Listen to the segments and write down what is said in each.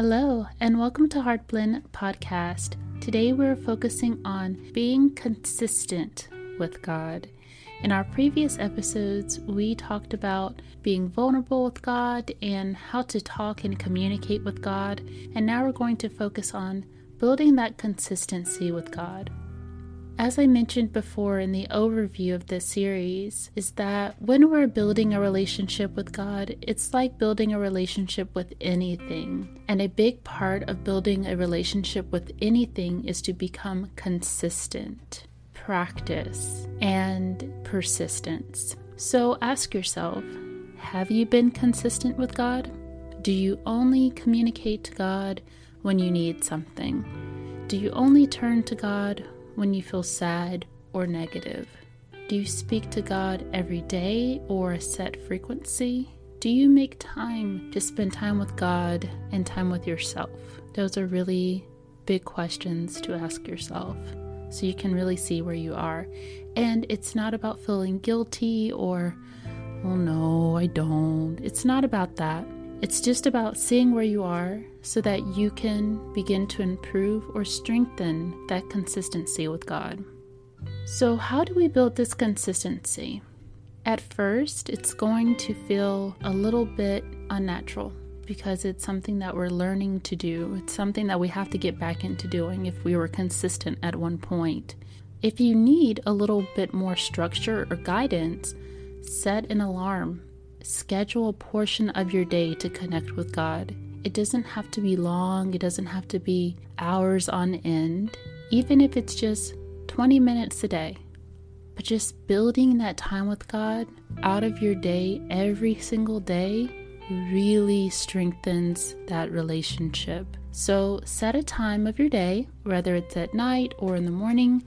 Hello, and welcome to Heartblend Podcast. Today we're focusing on being consistent with God. In our previous episodes, we talked about being vulnerable with God and how to talk and communicate with God, and now we're going to focus on building that consistency with God. As I mentioned before in the overview of this series, is that when we're building a relationship with God, it's like building a relationship with anything. And a big part of building a relationship with anything is to become consistent, practice, and persistence. So ask yourself have you been consistent with God? Do you only communicate to God when you need something? Do you only turn to God when you feel sad or negative? Do you speak to God every day or a set frequency? Do you make time to spend time with God and time with yourself? Those are really big questions to ask yourself so you can really see where you are. And it's not about feeling guilty or, oh no, I don't. It's not about that. It's just about seeing where you are so that you can begin to improve or strengthen that consistency with God. So, how do we build this consistency? At first, it's going to feel a little bit unnatural because it's something that we're learning to do. It's something that we have to get back into doing if we were consistent at one point. If you need a little bit more structure or guidance, set an alarm schedule a portion of your day to connect with God. It doesn't have to be long, it doesn't have to be hours on end, even if it's just 20 minutes a day. But just building that time with God out of your day every single day really strengthens that relationship. So set a time of your day, whether it's at night or in the morning,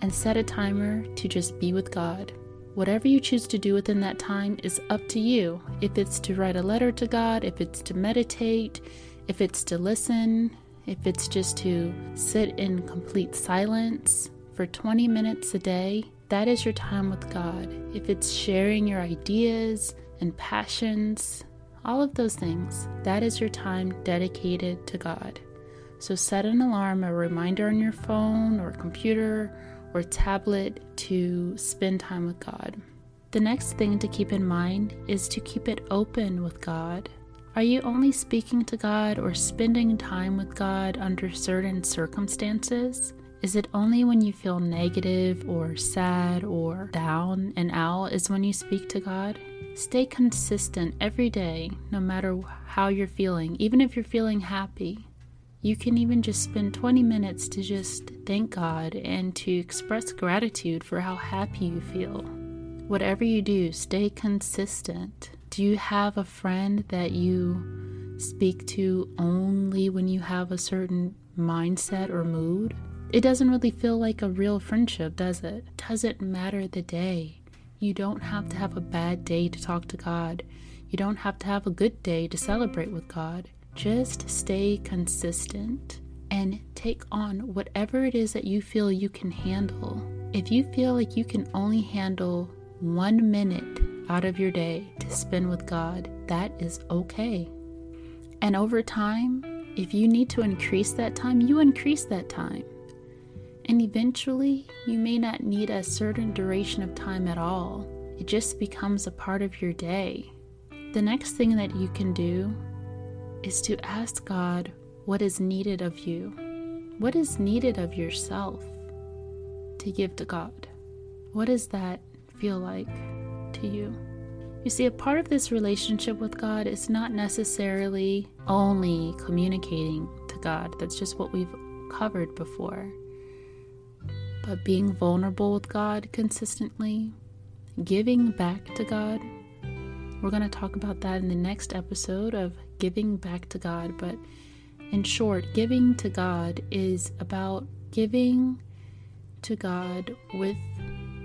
and set a timer to just be with God. Whatever you choose to do within that time is up to you. If it's to write a letter to God, if it's to meditate, if it's to listen, if it's just to sit in complete silence for 20 minutes a day, that is your time with God. If it's sharing your ideas and passions, all of those things, that is your time dedicated to God. So set an alarm, a reminder on your phone or computer or tablet to spend time with God. The next thing to keep in mind is to keep it open with God. Are you only speaking to God or spending time with God under certain circumstances? Is it only when you feel negative or sad or down and out is when you speak to God? Stay consistent every day, no matter how you're feeling, even if you're feeling happy. You can even just spend 20 minutes to just thank God and to express gratitude for how happy you feel. Whatever you do, stay consistent. Do you have a friend that you speak to only when you have a certain mindset or mood? It doesn't really feel like a real friendship, does it? Doesn't matter the day. You don't have to have a bad day to talk to God. You don't have to have a good day to celebrate with God. Just stay consistent and take on whatever it is that you feel you can handle. If you feel like you can only handle one minute out of your day to spend with God, that is okay. And over time, if you need to increase that time, you increase that time. And eventually, you may not need a certain duration of time at all. It just becomes a part of your day. The next thing that you can do is to ask God what is needed of you, what is needed of yourself to give to God. What does that feel like to you? You see, a part of this relationship with God is not necessarily only communicating to God. That's just what we've covered before. but being vulnerable with God consistently, giving back to God. We're going to talk about that in the next episode of giving back to God. But in short, giving to God is about giving to God with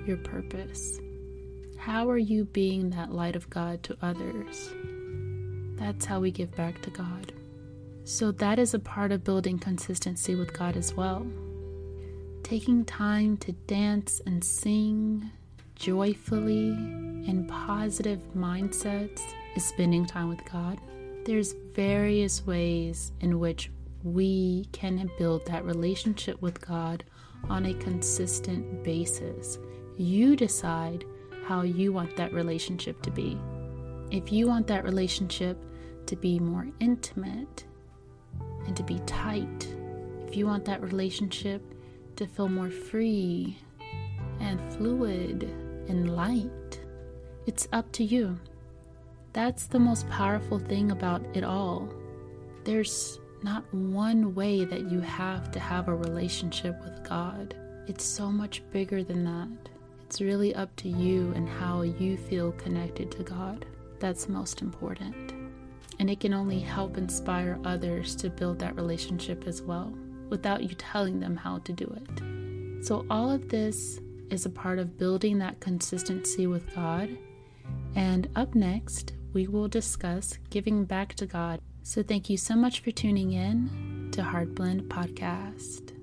your purpose. How are you being that light of God to others? That's how we give back to God. So, that is a part of building consistency with God as well. Taking time to dance and sing joyfully in positive mindsets is spending time with God. There's various ways in which we can build that relationship with God on a consistent basis. You decide how you want that relationship to be. If you want that relationship to be more intimate and to be tight, if you want that relationship to feel more free and fluid and light, it's up to you. That's the most powerful thing about it all. There's not one way that you have to have a relationship with God. It's so much bigger than that. It's really up to you and how you feel connected to God. That's most important. And it can only help inspire others to build that relationship as well without you telling them how to do it. So, all of this is a part of building that consistency with God. And up next, we will discuss giving back to God. So, thank you so much for tuning in to Heart Blend Podcast.